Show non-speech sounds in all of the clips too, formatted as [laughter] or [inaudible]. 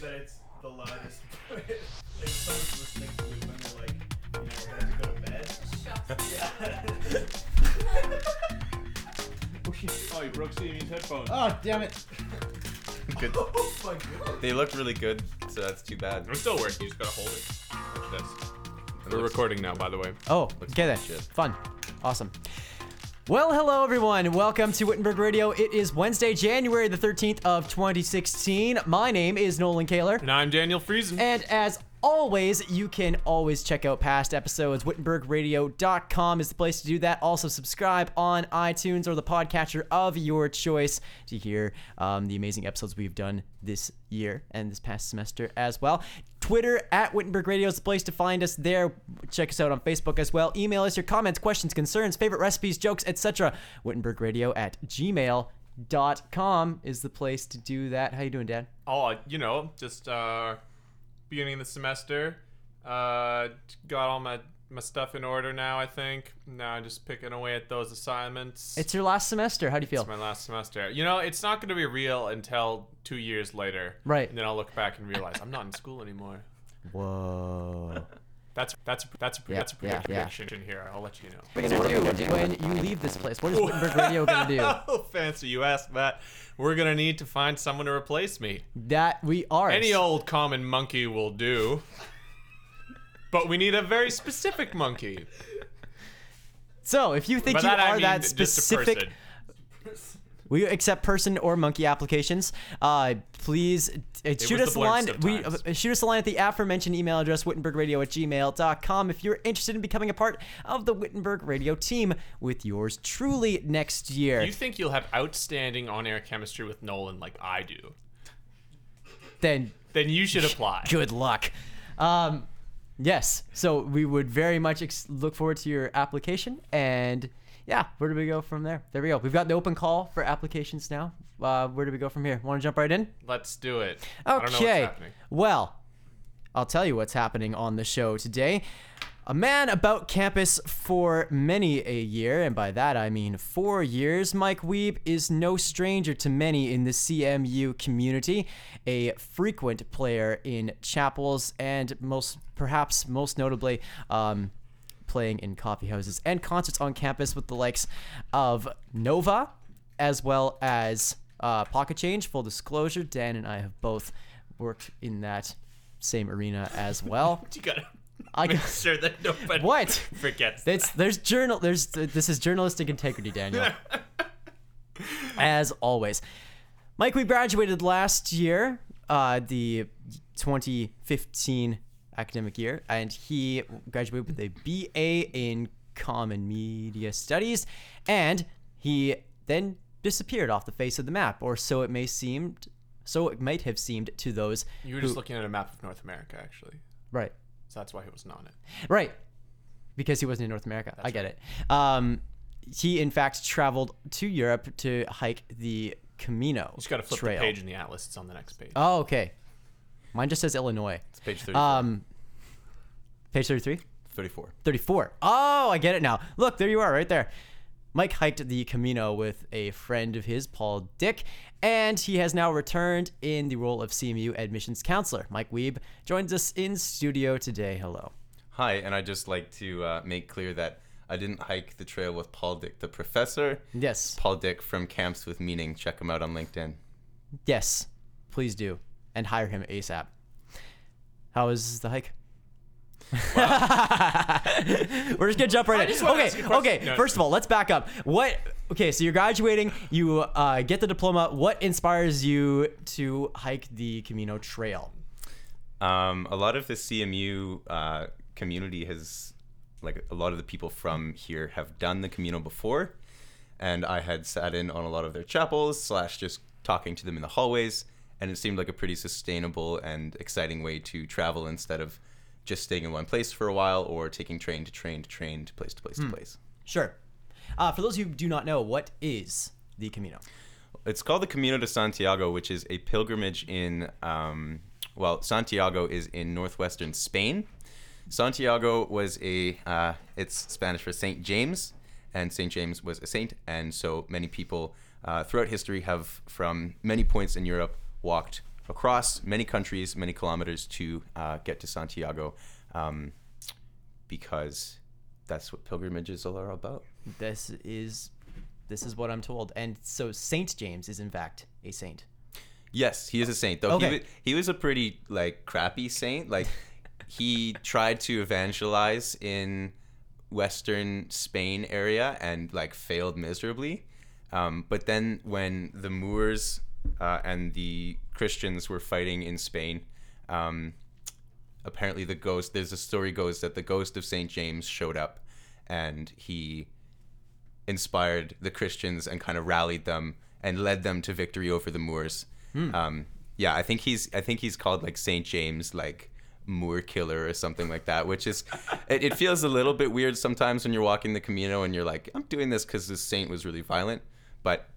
that it's the loudest. [laughs] like someone's listening to it when they're like, you know, about to go to bed. Yeah. [laughs] Oh, you oh, broke CME's headphones. Oh, damn it. Good. [laughs] oh my god. They looked really good, so that's too bad. It still works. You just gotta hold it. Like this. We're recording now, by the way. Oh, Looks okay then. like shit. Fun. Awesome. Well, hello everyone. Welcome to Wittenberg Radio. It is Wednesday, January the 13th of 2016. My name is Nolan Kaler. And I'm Daniel Friesen. And as always, you can always check out past episodes. WittenbergRadio.com is the place to do that. Also, subscribe on iTunes or the podcatcher of your choice to hear um, the amazing episodes we've done this year and this past semester as well. Twitter at Wittenberg Radio is the place to find us there. Check us out on Facebook as well. Email us your comments, questions, concerns, favorite recipes, jokes, etc. WittenbergRadio at gmail.com is the place to do that. How you doing, Dad? Oh, you know, just uh, beginning of the semester. Uh, got all my my stuff in order now. I think now I'm just picking away at those assignments. It's your last semester. How do you feel? It's my last semester. You know, it's not going to be real until two years later. Right. And then I'll look back and realize I'm not in school anymore. Whoa. That's that's that's a, Yeah, that's a yeah, yeah. prediction here. I'll let you know. But what do when you leave this place? What is Wittenberg Radio gonna do? [laughs] Oh, fancy you asked that. We're gonna need to find someone to replace me. That we are. Any old common monkey will do. But we need a very specific monkey. So if you think By you that I are mean that just a specific, person. We accept person or monkey applications. Uh, please uh, shoot us a line. We uh, shoot us a line at the aforementioned email address wittenbergradio at gmail.com if you're interested in becoming a part of the Wittenberg Radio team with yours truly next year. You think you'll have outstanding on-air chemistry with Nolan like I do? then Then you should apply. good luck. Um, yes. So we would very much ex- look forward to your application. And yeah, where do we go from there? There we go. We've got the open call for applications now. Uh, where do we go from here? Want to jump right in? Let's do it. I don't know what's Okay. Well, I'll tell you what's happening on the show today. A man about campus for many a year, and by that I mean four years, Mike Wiebe is no stranger to many in the CMU community. A frequent player in chapels, and most, perhaps most notably, um, playing in coffee houses and concerts on campus with the likes of Nova, as well as uh, Pocket Change. Full disclosure, Dan and I have both worked in that same arena as well. [laughs] You gotta I make got- sure that nobody What? forgets. It's there's journal there's this is journalistic integrity, Daniel. [laughs] As always, Mike, we graduated last year, uh, the 2015 academic year, and he graduated with a BA in Common Media Studies, and he then disappeared off the face of the map, or so it may seemed. So it might have seemed to those You were who, just looking at a map of North America, actually. right. So that's why he wasn't on it. Right. Because he wasn't in North America. I get it. Um, he, in fact, traveled to Europe to hike the Camino You just gotta flip trail. the page in the atlas. It's on the next page. Oh, okay. Mine just says Illinois. It's page 34. Um, page 33? 34. 34. Oh, I get it now. Look, there you are, right there. Mike hiked the Camino with a friend of his, Paul Dyck, and he has now returned in the role of CMU admissions counselor. Mike Wiebe joins us in studio today. Hello. Hi, and I'd just like to uh, make clear that I didn't hike the trail with Paul Dyck, the professor. Yes. Paul Dyck from Camps with Meaning. Check him out on LinkedIn. Yes, please do, and hire him ASAP. How was the hike? [laughs] We're just gonna jump right in. Okay, ask you a question. okay. No. First of all, let's back up. What? Okay, so you're graduating. You uh, get the diploma. What inspires you to hike the Camino Trail? Um, a lot of the CMU uh, community has, like, a lot of the people from here have done the Camino before, and I had sat in on a lot of their chapels slash just talking to them in the hallways, and it seemed like a pretty sustainable and exciting way to travel instead of just staying in one place for a while or taking train to train to train to place to place to place. Sure. Uh, for those who do not know, what is the Camino? It's called the Camino de Santiago, which is a pilgrimage in, um, well, Santiago is in northwestern Spain. Santiago was a, uh, it's Spanish for Saint James, and Saint James was a saint, and so many people uh, throughout history have, from many points in Europe, walked across many countries, many kilometers to uh, get to Santiago, um, because that's what pilgrimages are about. This is this is what I'm told. And so Saint James is in fact a saint. Yes, he is a saint. Though Okay. he, wa- he was a pretty like crappy saint. Like [laughs] he tried to evangelize in western Spain area and like failed miserably. Um, but then when the Moors uh, and the Christians were fighting in Spain, um, apparently the ghost. There's a story goes that the ghost of Saint James showed up, and he inspired the Christians and kind of rallied them and led them to victory over the Moors. Um, yeah, I think he's I think he's called like Saint James like Moor killer or something like that, which is [laughs] it, it feels a little bit weird sometimes when you're walking the Camino and you're like I'm doing this because this saint was really violent, but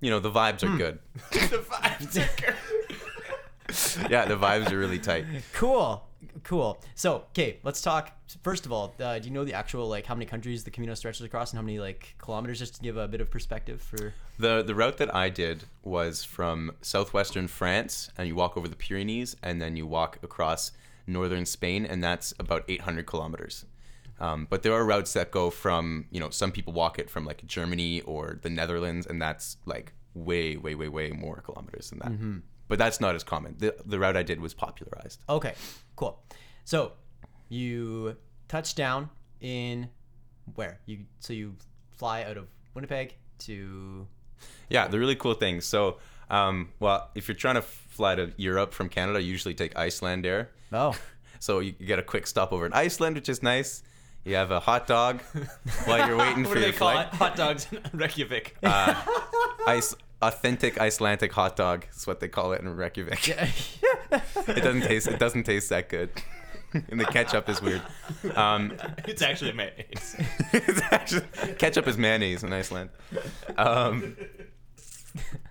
you know the vibes are good. [laughs] the vibes are [laughs] good. yeah, the vibes are really tight. Cool. Cool. So, okay, let's talk. First of all, uh, do you know the actual like how many countries the Camino stretches across and how many like kilometers, just to give a bit of perspective for? The the route that I did was from southwestern France, and you walk over the Pyrenees, and then you walk across northern Spain, and that's about 800 kilometers. Um, but there are routes that go from you know some people walk it from like Germany or the Netherlands, and that's like way way way way more kilometers than that. But that's not as common. The the route I did was popularized. Okay, cool. So, you touch down in where you so you fly out of Winnipeg to Yeah, the really cool thing. So, um, well, if you're trying to fly to Europe from Canada, you usually take Icelandair. oh [laughs] So you get a quick stopover in Iceland, which is nice. You have a hot dog [laughs] while you're waiting for What do your they call flight. it? Hot dogs in [laughs] Reykjavik. [laughs] Ice, authentic Icelandic hot dog is what they call it in Reykjavik. Yeah. it doesn't taste. It doesn't taste that good, and the ketchup is weird. Um, it's actually mayonnaise. it's actually, ketchup is mayonnaise in Iceland. Um,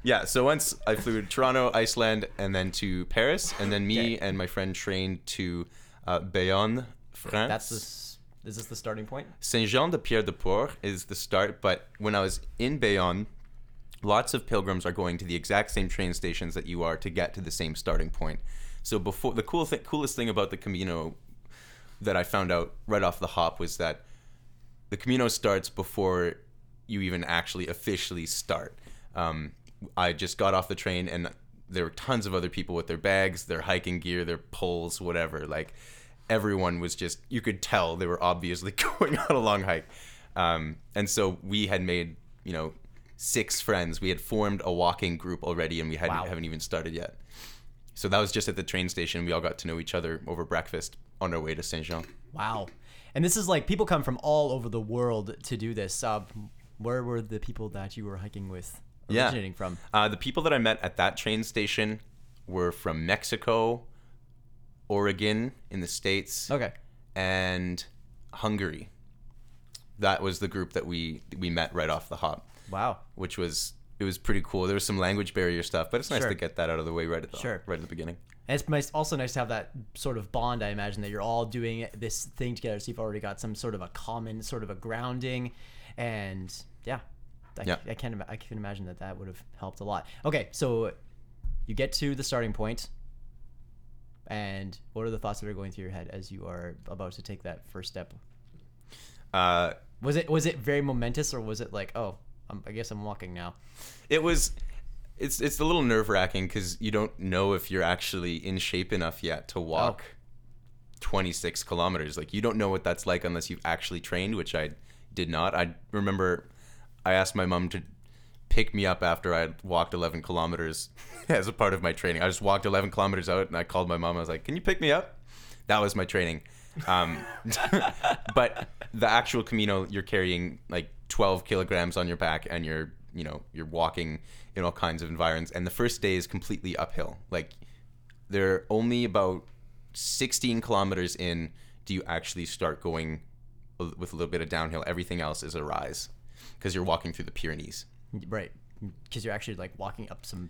yeah, so once I flew to Toronto, Iceland, and then to Paris, and then me Okay. and my friend trained to uh, Bayonne, France. that's this. Is this the starting point? Saint Jean de Pierre de Port is the start, but when I was in Bayonne, lots of pilgrims are going to the exact same train stations that you are to get to the same starting point. So before the cool thing, coolest thing about the Camino that I found out right off the hop was that the Camino starts before you even actually officially start. Um, I just got off the train and there were tons of other people with their bags, their hiking gear, their poles, whatever. Like everyone was just, you could tell they were obviously [laughs] going on a long hike. Um, and so we had made, you know, six friends. We had formed a walking group already and we hadn't, Wow. haven't even started yet. So that was just at the train station. We all got to know each other over breakfast on our way to Saint Jean. Wow. And this is like people come from all over the world to do this. Uh, where were the people that you were hiking with Yeah. originating from? Uh, the people that I met at that train station were from Mexico, Oregon in the States, Okay. and Hungary. That was the group that we we met right off the hop, Wow. which was it was pretty cool. There was some language barrier stuff, but it's nice Sure. to get that out of the way right at the Sure. right at the beginning. And it's nice, also nice to have that sort of bond. I imagine that you're all doing this thing together, so you've already got some sort of a common sort of a grounding, and yeah, I, Yeah. I can I can imagine that that would have helped a lot. Okay, so you get to the starting point, and what are the thoughts that are going through your head as you are about to take that first step? Uh, Was it was it very momentous, or was it like, oh, I'm, I guess I'm walking now? it was it's it's a little nerve wracking because you don't know if you're actually in shape enough yet to walk 26 kilometers. Like you don't know what that's like unless you've actually trained, which I did not. I remember I asked my mom to pick me up after I walked 11 kilometers [laughs] as a part of my training. I just walked 11 kilometers out and I called my mom. I was like, "Can you pick me up?" That was my training. Um, [laughs] but the actual Camino, you're carrying like 12 kilograms on your back, and you're you know you're walking in all kinds of environs. And the first day is completely uphill. Like there are only about 16 kilometers in. Do you actually start going with a little bit of downhill? Everything else is a rise because you're walking through the Pyrenees. Right, because you're actually like walking up some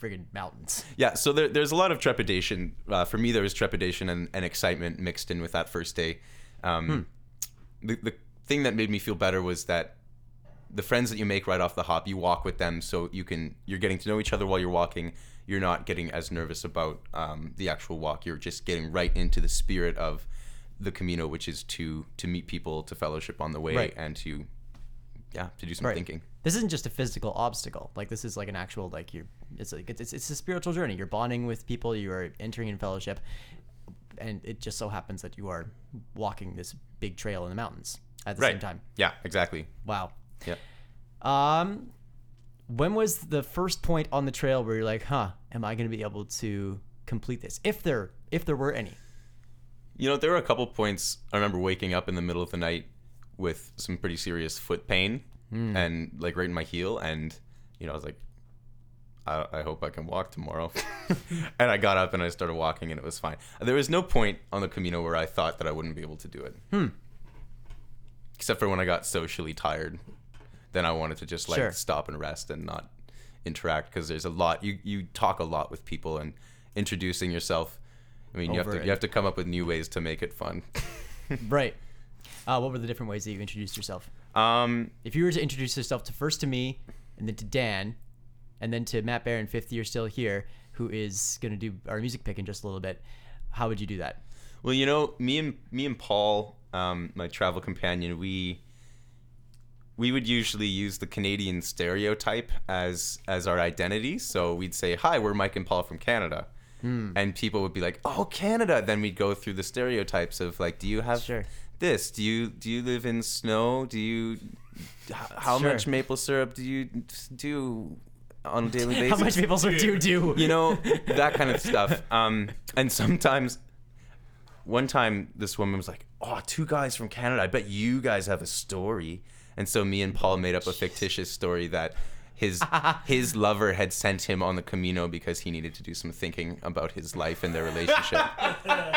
friggin' mountains. [laughs] Yeah, so there, there's a lot of trepidation. Uh, for me, there was trepidation and, and excitement mixed in with that first day. Um, the, the thing that made me feel better was that the friends that you make right off the hop, you walk with them, so you can you're getting to know each other while you're walking. you're not getting as nervous about um, the actual walk. You're just getting right into the spirit of the Camino, which is to to meet people, to fellowship on the way, Right. and to yeah, to do some Right. thinking. This isn't just a physical obstacle. Like this is like an actual like you're. It's like it's, it's it's a spiritual journey. You're bonding with people. You are entering in fellowship, and it just so happens that you are walking this big trail in the mountains at the Right. same time. Yeah, exactly. Wow. Yeah. Um, when was the first point on the trail where you're like, huh, am I going to be able to complete this? If there, if there were any. You know, there were a couple points. I remember waking up in the middle of the night with some pretty serious foot pain and like right in my heel, and you know, I was like, I, I hope I can walk tomorrow. [laughs] [laughs] and I got up and I started walking, and it was fine. There was no point on the Camino where I thought that I wouldn't be able to do it. Hmm. Except for when I got socially tired, then I wanted to just like Sure. stop and rest and not interact because there's a lot. You you talk a lot with people and introducing yourself. I mean, you have to it. you have to come up with new ways to make it fun. [laughs] Right. Uh, what were the different ways that you introduced yourself? Um, If you were to introduce yourself to first to me, and then to Dan, and then to Matt Baron, fifth year still here, who is going to do our music pick in just a little bit, how would you do that? well, you know, me and me and Paul, um, my travel companion, we we would usually use the Canadian stereotype as as our identity. So we'd say, "Hi, we're Mike and Paul from Canada," and people would be like, "Oh, Canada." Then we'd go through the stereotypes of like, "Do you have Sure. This? Do you do you live in snow? Do you how Sure. much maple syrup do you do on a daily [laughs] basis?" How much maple syrup do you do? [laughs] you know that kind of stuff um and sometimes one time this woman was like oh two guys from canada i bet you guys have a story and so me and paul made up a fictitious story that his [laughs] his lover had sent him on the camino because he needed to do some thinking about his life and their relationship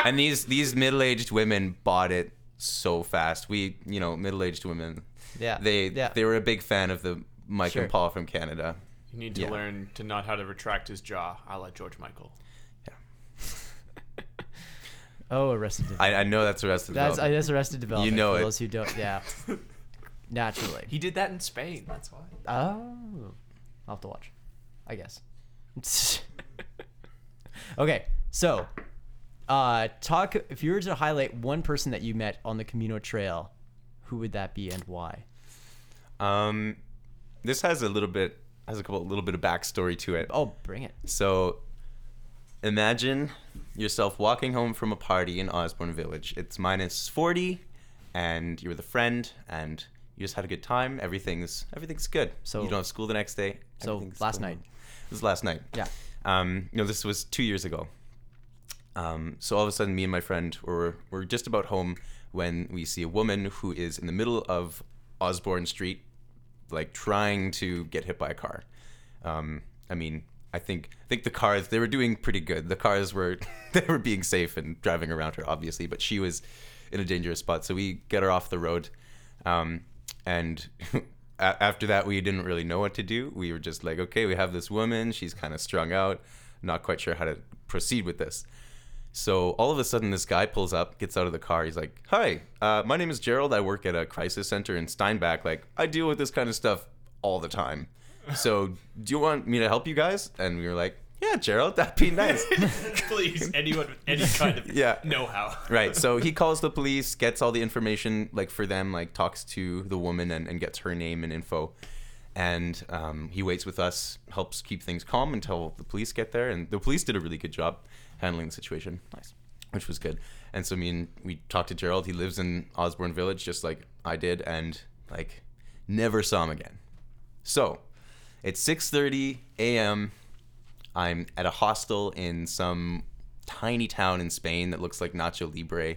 and these these middle-aged women bought it so fast we you know middle-aged women Yeah. they yeah. they were a big fan of the mike Sure. and paul from canada You need to Yeah. learn to not how to retract his jaw. I like George Michael. Yeah. [laughs] oh, Arrested Development. I, I know that's Arrested rest That's, uh, that's Arrested Development. You know for it. those who don't, yeah. [laughs] Naturally. He did that in Spain. That's why. Oh, I'll have to watch. I guess. [laughs] okay, so, uh, talk. If you were to highlight one person that you met on the Camino Trail, who would that be and why? Um, this has a little bit has a couple little bit of backstory to it. Oh, bring it. So, imagine yourself walking home from a party in Osborne Village. It's minus forty, and you're with a friend, and you just had a good time. Everything's everything's good. So- you don't have school the next day. So, last night. This was last night. Yeah. Um, you know, this was two years ago. Um, so all of a sudden, me and my friend were were just about home when we see a woman who is in the middle of Osborne Street, like trying to get hit by a car. Um, I mean, I think I think the cars they were doing pretty good. The cars were [laughs] they were being safe and driving around her, obviously, but she was in a dangerous spot. So we get her off the road, um, and. [laughs] After that, we didn't really know what to do. We were just like, okay, we have this woman. She's kind of strung out. Not quite sure how to proceed with this. So all of a sudden, this guy pulls up, gets out of the car. He's like, "Hi, uh, my name is Gerald. I work at a crisis center in Steinbach. Like, I deal with this kind of stuff all the time. So, do you want me to help you guys?" And we were like, "Yeah, Gerald, that'd be nice." [laughs] Please, anyone with any kind of Yeah. know-how. right. So he calls the police, gets all the information like for them, like talks to the woman and, and gets her name and info. And um, he waits with us, helps keep things calm until the police get there. And the police did a really good job handling the situation. Nice. Which was good. And so me and we talked to Gerald. He lives in Osborne Village, just like I did, and like never saw him again. So it's 6:30 a.m. I'm at a hostel in some tiny town in Spain that looks like Nacho Libre.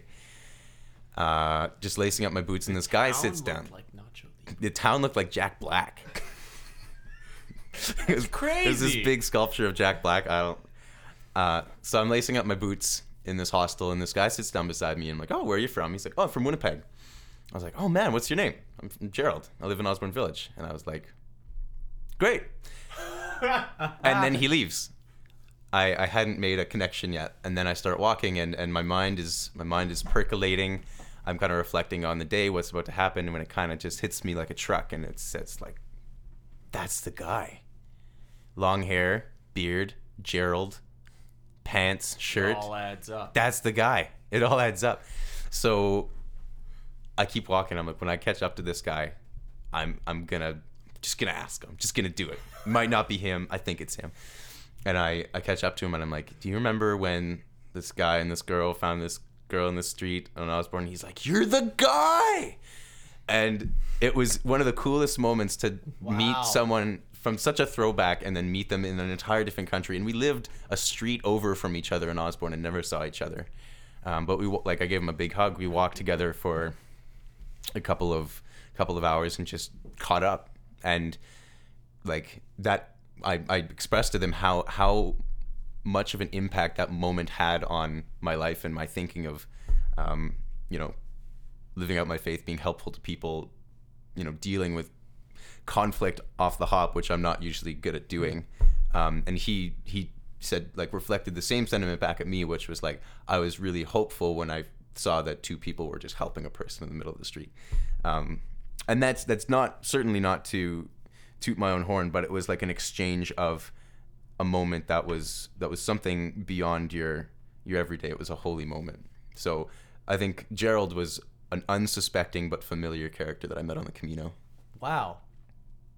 Uh, just lacing up my boots, and this guy Town sits down. Like Nacho Libre. The town looked like Jack Black. [laughs] [laughs] it was crazy. There's this big sculpture of Jack Black. I don't. Uh, so I'm lacing up my boots in this hostel, and this guy sits down beside me, and I'm like, "Oh, where are you from?" He's like, "Oh, I'm from Winnipeg." I was like, "Oh man, what's your name?" I'm from Gerald. I live in Osborne Village, and I was like, "Great." [laughs] and then he leaves. I, I hadn't made a connection yet, and then I start walking, and, and my mind is my mind is percolating. I'm kind of reflecting on the day, what's about to happen, and when it kind of just hits me like a truck, and it's it's like, that's the guy. Long hair, beard, Gerald, pants, shirt. All adds up. That's the guy. It all adds up. So I keep walking. I'm like, when I catch up to this guy, I'm I'm gonna just gonna ask him. Just gonna do it. Might not be him. I think it's him. And I I catch up to him and I'm like, do you remember when this guy and this girl found this girl in the street when I was born? He's like, you're the guy. And it was one of the coolest moments to Wow. meet someone from such a throwback and then meet them in an entire different country. And we lived a street over from each other in Osborne and never saw each other. Um, but we like I gave him a big hug. We walked together for a couple of couple of hours and just caught up. And like that, I, I expressed to them how how much of an impact that moment had on my life and my thinking of, um, you know, living out my faith, being helpful to people, you know, dealing with conflict off the hop, which I'm not usually good at doing. Um, and he he said like reflected the same sentiment back at me, which was like I was really hopeful when I saw that two people were just helping a person in the middle of the street. Um, and that's that's not certainly not to toot my own horn, but it was like an exchange of a moment that was that was something beyond your your everyday. It was a holy moment. So I think Gerald was an unsuspecting but familiar character that I met on the Camino. Wow.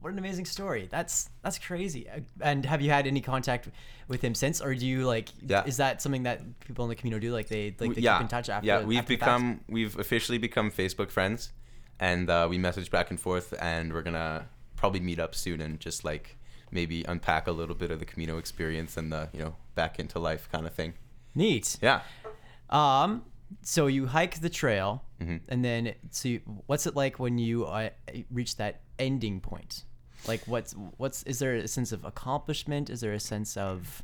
What an amazing story. That's that's crazy. Uh, And have you had any contact with him since, or do you like? Yeah. Is that something that people in the community do? Like they like they yeah, keep in touch after? yeah. We've after become we've officially become Facebook friends, and uh, we message back and forth, and we're gonna probably meet up soon and just like maybe unpack a little bit of the Camino experience and the you know back into life kind of thing. neat. Yeah. Um. So you hike the trail, Mhm. and then so you, what's it like when you uh, reach that ending point? Like what's what's is there a sense of accomplishment? Is there a sense of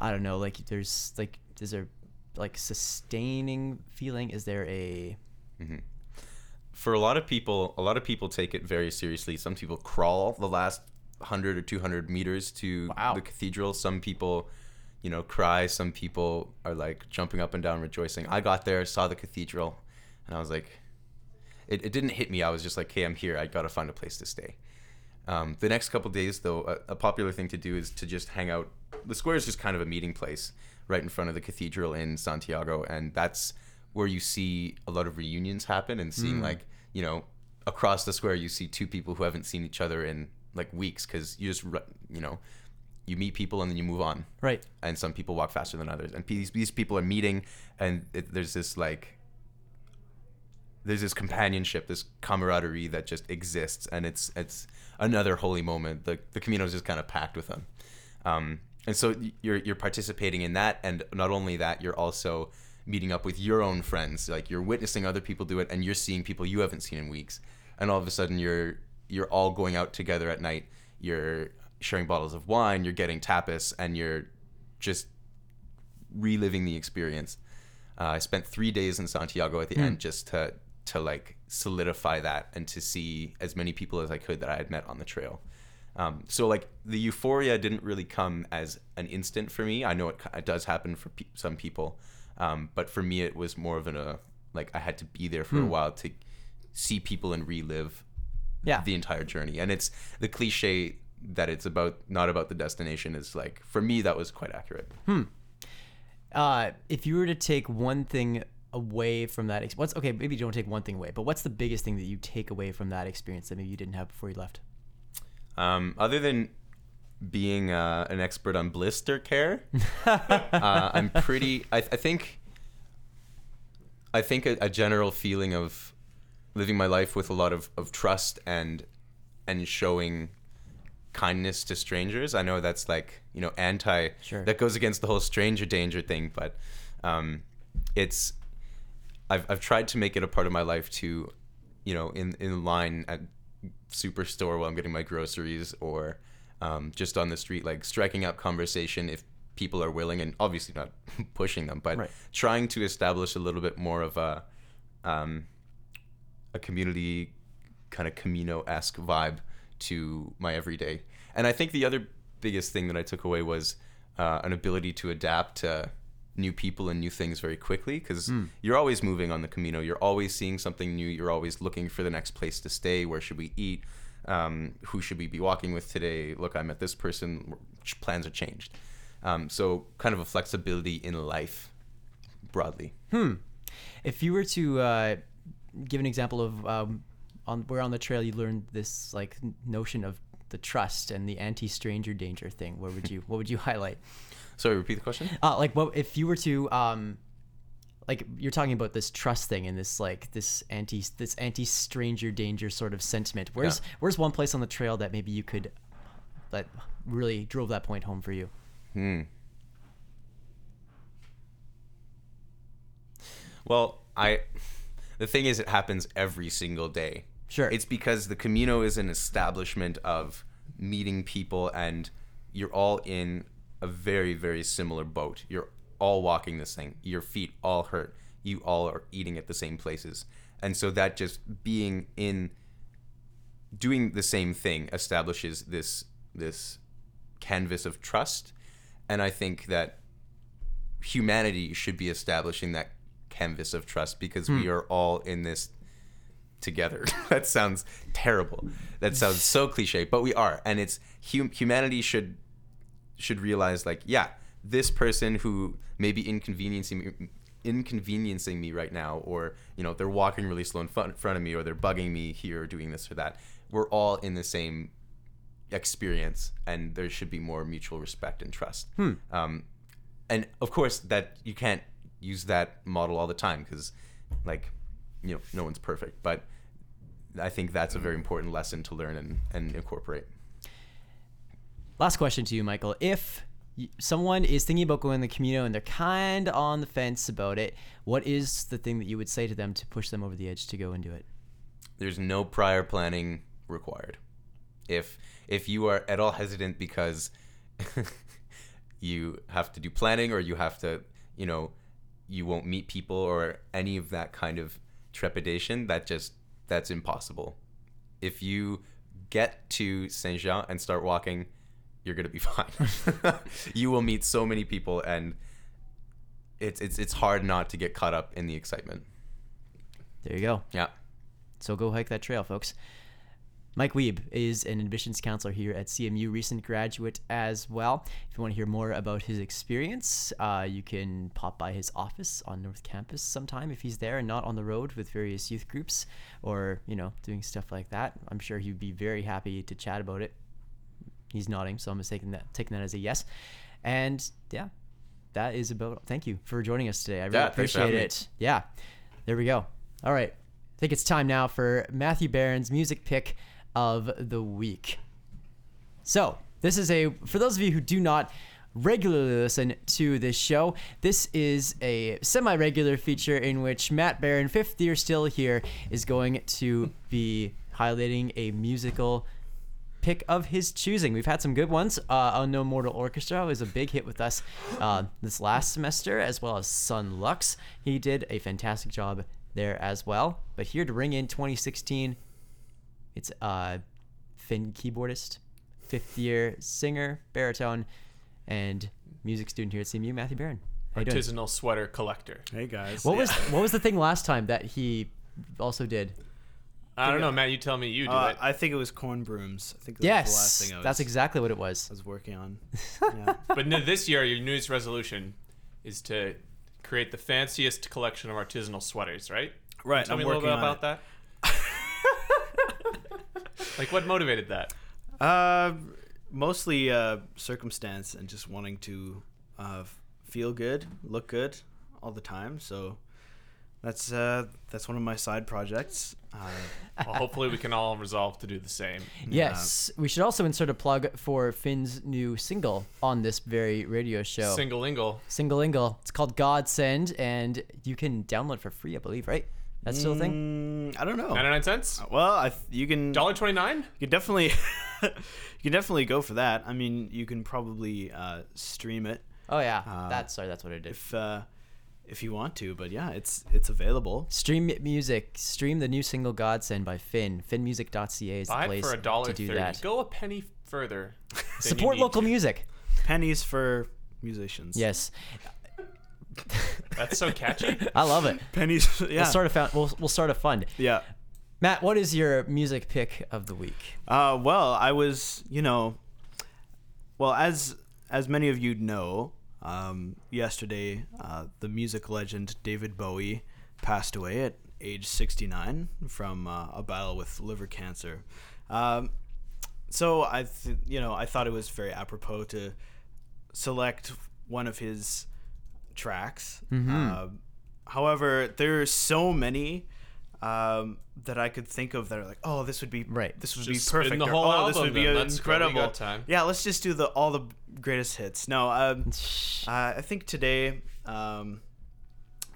I don't know, like there's like is there like sustaining feeling? Is there a mm-hmm. for a lot of people, a lot of people take it very seriously. Some people crawl the last 100 or 200 meters to Wow. the cathedral. Some people, you know, cry. Some people are like jumping up and down, rejoicing. I got there, saw the cathedral, and I was like, it, it didn't hit me. I was just like, hey, I'm here. I got to find a place to stay. Um, the next couple days, though, a, a popular thing to do is to just hang out. The square is just kind of a meeting place right in front of the cathedral in Santiago, and that's where you see a lot of reunions happen. And seeing like you know across the square, you see two people who haven't seen each other in like weeks because you just you know you meet people and then you move on right? and some people walk faster than others and these, these people are meeting and it, there's this like there's this companionship this camaraderie that just exists and it's it's another holy moment. The, the camino is just kind of packed with them. Um, and so you're you're participating in that and not only that you're also meeting up with your own friends. Like you're witnessing other people do it and you're seeing people you haven't seen in weeks. And all of a sudden you're you're all going out together at night. You're sharing bottles of wine you're getting tapas and you're just reliving the experience. Uh, i spent three days in santiago at the end just to to like solidify that and to see as many people as i could that i had met on the trail. Um, so like the euphoria didn't really come as an instant for me. I know it, it does happen for pe- some people um, but for me it was more of an uh, like i had to be there for a while to see people and relive Yeah. the entire journey. And it's the cliche that it's about not about the destination is like for me that was quite accurate. Uh, if you were to take one thing away from that, ex- what's okay? Maybe you don't take one thing away, but what's the biggest thing that you take away from that experience that maybe you didn't have before you left? Um, other than being uh, an expert on blister care, [laughs] uh, I'm pretty. I, I think. I think a, a general feeling of living my life with a lot of, of trust and and showing kindness to strangers. I know that's like you know anti. Sure. That goes against the whole stranger danger thing, but um, it's. I've I've tried to make it a part of my life to, you know, in in line at superstore while I'm getting my groceries or um, just on the street, like striking up conversation if people are willing, and obviously not [laughs] pushing them, but Right. trying to establish a little bit more of a um, a community kind of Camino esque vibe to my everyday. And I think the other biggest thing that I took away was uh, an ability to adapt to new people and new things very quickly because you're always moving on the Camino. You're always seeing something new. You're always looking for the next place to stay. Where should we eat? Um, who should we be walking with today? Look, I met this person. Plans are changed. Um, so kind of a flexibility in life, broadly. Hmm. If you were to uh, give an example of um, on where on the trail you learned this like notion of the trust and the anti-stranger danger thing, where would [laughs] you what would you highlight? Sorry, repeat the question. Uh, like what if you were to um, like you're talking about this trust thing and this like this anti this anti stranger danger sort of sentiment. Where's Yeah. where's one place on the trail that maybe you could that really drove that point home for you? Hmm. Well, I the thing is it happens every single day. Sure. It's because the Camino is an establishment of meeting people and you're all in a very very similar boat. You're all walking this thing. Your feet all hurt. You all are eating at the same places. And so that just being in doing the same thing establishes this this canvas of trust and i think that humanity should be establishing that canvas of trust because we hmm. are all in this together [laughs] that sounds terrible that sounds so cliche but we are and it's hum- humanity should should realize like yeah this person who may be inconveniencing me inconveniencing me right now or you know they're walking really slow in front, of me or they're bugging me here or doing this or that we're all in the same experience and there should be more mutual respect and trust. Um, and of course that you can't use that model all the time because like you know no one's perfect but i think that's a very important lesson to learn and, and incorporate Last question to you, Michael. If someone is thinking about going to the Camino and they're kind of on the fence about it, what is the thing that you would say to them to push them over the edge to go and do it? there's no prior planning required if if you are at all hesitant because [laughs] you have to do planning or you have to you know you won't meet people or any of that kind of trepidation that just that's impossible if you get to saint jean and start walking you're gonna be [laughs] fine you will meet so many people and it's it's it's hard not to get caught up in the excitement There you go. yeah So go hike that trail, folks. Mike Wiebe is an admissions counselor here at CMU, recent graduate as well. If you want to hear more about his experience, uh, you can pop by his office on North Campus sometime if he's there and not on the road with various youth groups or, you know, doing stuff like that. I'm sure he'd be very happy to chat about it. He's nodding, so I'm just taking that taking that as a yes. And yeah, that is about. Thank you for joining us today. I really Yeah, appreciate having me. it. Yeah, there we go. All right, I think it's time now for Matthew Baron's music pick of the week. So, this is a for those of you who do not regularly listen to this show, this is a semi-regular feature in which Matt Baron, fifth year still here, is going to be highlighting a musical pick of his choosing. We've had some good ones. Uh, Unknown Mortal Orchestra was a big hit with us uh, this last semester, as well as Son Lux. He did a fantastic job there as well. But here to ring in 2016, it's uh, Finn keyboardist, fifth year singer, baritone, and music student here at CMU, Matthew Baron. How? Artisanal sweater collector. Hey guys. What was what was the thing last time that he also did? I don't know, Matt. You tell me. You do Uh, it. I think it was corn brooms. I think that was the last Yes, thing I was, that's exactly what it was. I was working on. [laughs] Yeah. But no, this year, your New Year's resolution is to create the fanciest collection of artisanal sweaters, right? right. Tell I'm me a little working bit on about that. [laughs] like, what motivated that? that. Uh, mostly uh, circumstance and just wanting to uh, feel good, look good all the time. So that's uh, that's one of my side projects. Uh, Well, hopefully, we can all resolve to do the same. Yes, we should also insert a plug for Finn's new single on this very radio show. Single ingle. Single Ingle. It's called Godsend, and you can download for free, I believe, right? That's still a thing. mm, I don't know. 99 cents? Well, I th- you can Dollar twenty nine? You can definitely [laughs] you can definitely go for that. I mean, you can probably uh, stream it Oh yeah, Uh, that's sorry, that's what I did. if uh, if you want to, but yeah, it's it's available. Stream music. Stream the new single Godsend by Finn. Finnmusic.ca is the Buy it place for a dollar to do thirty. that. Go a penny further. [laughs] Support local to. music. Pennies for musicians. Yes, That's so catchy. [laughs] I love it. pennies. [laughs] Yeah, We'll start a found, we'll, we'll start a fund. yeah. Matt, what is your music pick of the week? Uh, well, I was, you know, well as as many of you know, um, yesterday uh, the music legend David Bowie passed away at age 69 from uh, a battle with liver cancer. Um, so I, th- you know, I thought it was very apropos to select one of his tracks. Uh, however, there are so many um, that I could think of that are like, oh, this would be Right. This would Just be perfect. the or, whole oh, this would be then. Let's go. Incredible. time. Yeah, let's just do the all the greatest hits. No, um, [laughs] uh, I think today um,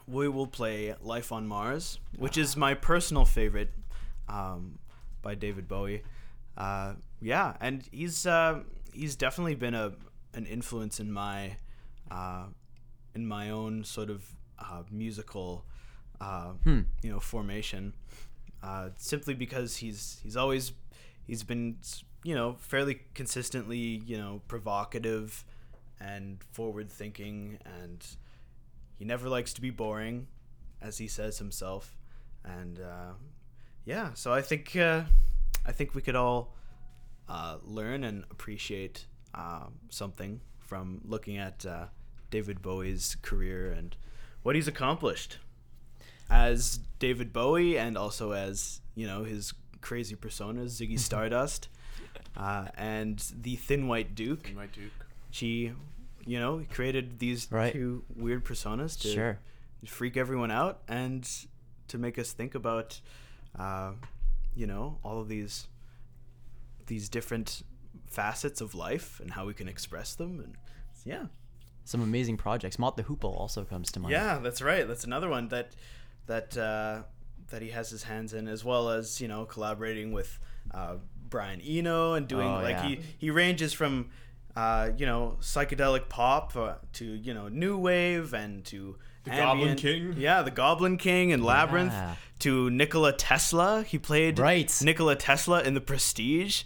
we will play "Life on Mars," which is my personal favorite um, by David Bowie. Uh, yeah, and he's uh, he's definitely been a an influence in my uh, in my own sort of uh, musical uh, you know formation. Uh, simply because he's he's always he's been you know fairly consistently you know provocative and forward thinking and he never likes to be boring as he says himself and uh, yeah so i think uh, i think we could all uh, learn and appreciate uh, something from looking at uh, david bowie's career and what he's accomplished as david bowie and also as you know his crazy personas ziggy [laughs] stardust uh, and the thin white duke My Duke. she you know created these Right. two weird personas to Sure. freak everyone out and to make us think about uh, you know all of these these different facets of life and how we can express them and yeah Some amazing projects. Mott the Hoople also comes to mind. yeah that's right that's another one that that uh, that he has his hands in as well as you know collaborating with uh, Brian Eno and doing Oh, like yeah. he he ranges from uh, you know psychedelic pop uh, to you know new wave and to The Goblin King? yeah the Goblin King and Labyrinth Yeah. to Nikola Tesla he played Right. Nikola Tesla in the Prestige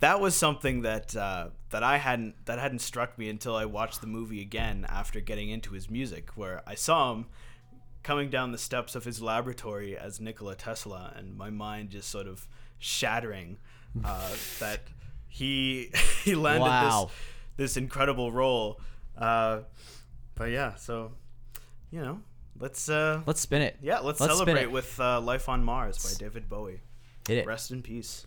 that was something that uh, that I hadn't that hadn't struck me until I watched the movie again after getting into his music where I saw him coming down the steps of his laboratory as Nikola Tesla, and my mind just sort of shattering uh, [laughs] that he [laughs] he landed Wow. this this incredible role. Uh, but yeah, so you know, let's uh, Let's spin it. yeah, let's, let's celebrate with uh, "Life on Mars" by David Bowie. Hit it. Rest in peace.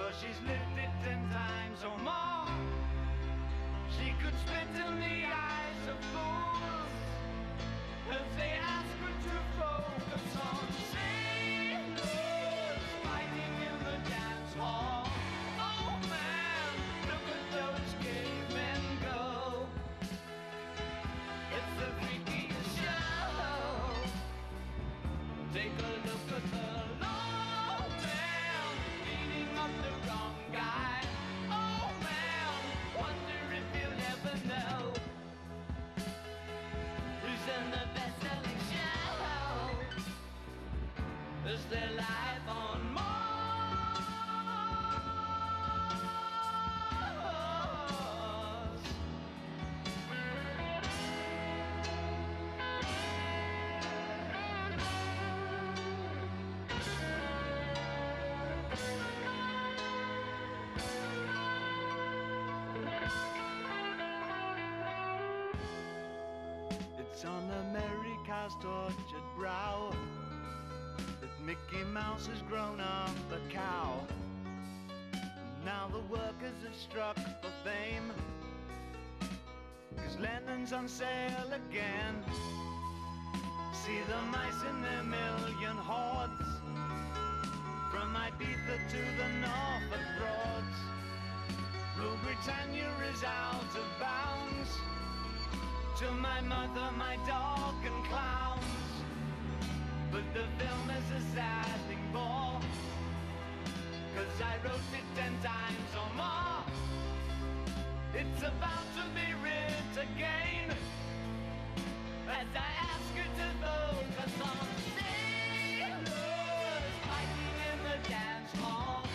for she's lived it ten times or more. She could spit in the eyes of fools if they ask her to focus on It's on America's tortured brow that Mickey Mouse has grown up a cow. Now the workers have struck for fame. Cause Lennon's on sale again. See the mice in their million hordes. From Ibiza to the Norfolk Broads. Rule Britannia is out of bounds. To my mother, my dog, and clowns. But the film is a sad thing more. Cause I wrote it ten times or more. It's about to be writ again. As I ask you to for some sailors fighting in the dance hall.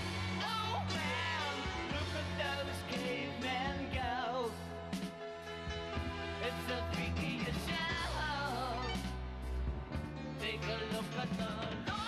Take a look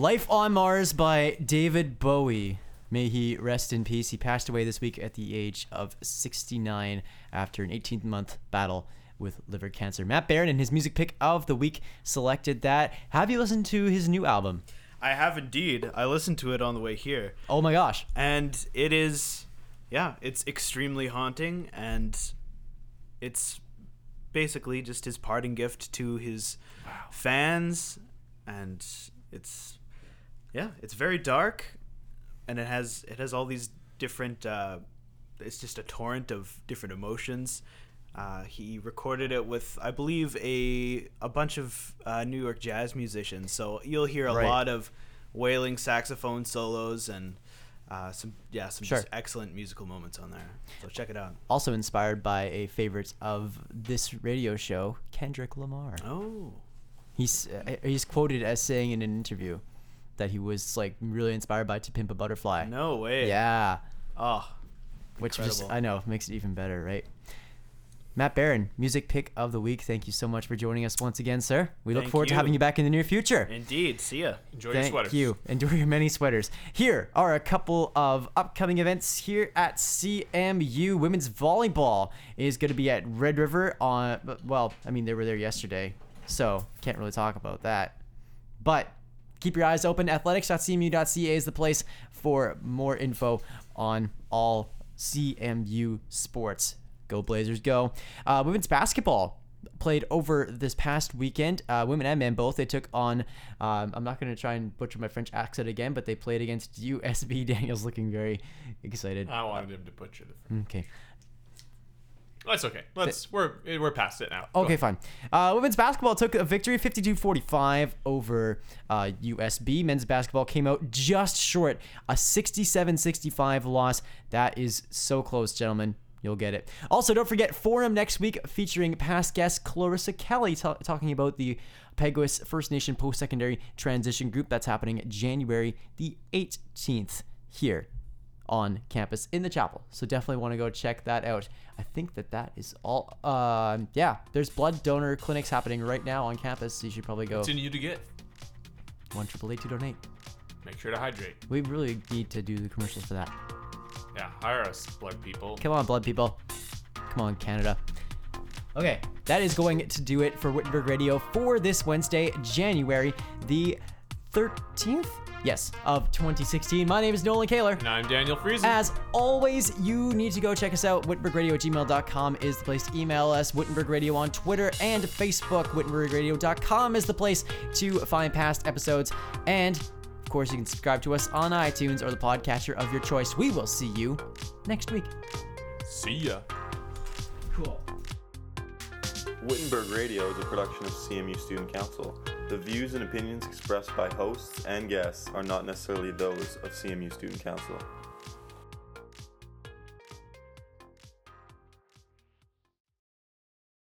Life on Mars by David Bowie. May he rest in peace. He passed away this week at the age of 69 after an 18 month battle with liver cancer. Matt Baron and his music pick of the week selected that. Have you listened to his new album? I have indeed. I listened to it on the way here, Oh my gosh. and it is, yeah, it's extremely haunting, and it's basically just his parting gift to his fans, and it's, yeah, it's very dark, and it has it has all these different. Uh, it's just a torrent of different emotions. Uh, he recorded it with, I believe, a a bunch of uh, New York jazz musicians. So you'll hear a Right. lot of wailing saxophone solos and uh, some yeah some Sure. just excellent musical moments on there. So check it out. Also inspired by a favorite of this radio show, Kendrick Lamar. Oh, He's uh, he's quoted as saying in an interview that he was like really inspired by To Pimp a Butterfly. no way. Yeah. Oh, which just I know makes it even better, right? Matt Baron, music pick of the week. Thank you so much for joining us once again, sir. We look Thank forward to having you back in the near future. indeed. See ya. Enjoy Thank your sweaters. Thank you. Enjoy your many sweaters. Here are a couple of upcoming events here at CMU. Women's volleyball is going to be at Red River on, well, I mean, they were there yesterday, so can't really talk about that. But keep your eyes open. Athletics.cmu.ca is the place for more info on all CMU sports. Go Blazers, go. Uh, women's basketball played over this past weekend. Uh, women and men both. They took on. Um, I'm not going to try and butcher my French accent again, but they played against USB. [laughs] Daniel's looking very excited. I wanted him to butcher the. Okay. That's okay. Let's we're we're past it now. Go Okay, fine. Uh, women's basketball took a victory 52-45 over uh, USB. Men's basketball came out just short, a 67-65 loss. That is so close, gentlemen. You'll get it. Also, don't forget Forum next week featuring past guest Clarissa Kelly ta- talking about the Peguis First Nation post-secondary transition group that's happening January the 18th here on campus in the chapel. So definitely want to go check that out. I think that that is all. Um, yeah, there's blood donor clinics happening right now on campus. So you should probably go Continue to get. one triple eight two donate. Make sure to hydrate. We really need to do the commercials for that. Yeah, hire us, blood people. Come on, blood people. Come on, Canada. Okay, that is going to do it for Wittenberg Radio for this Wednesday, January the 13th. Yes, of 2016. My name is Nolan Kaler. And I'm Daniel Friesen. As always, you need to go check us out. WittenbergRadio at gmail.com is the place to email us. Wittenberg Radio on Twitter and Facebook. WittenbergRadio.com is the place to find past episodes. And, of course, you can subscribe to us on iTunes or the podcatcher of your choice. We will see you next week. See ya. Wittenberg Radio is a production of CMU Student Council. The views and opinions expressed by hosts and guests are not necessarily those of CMU Student Council.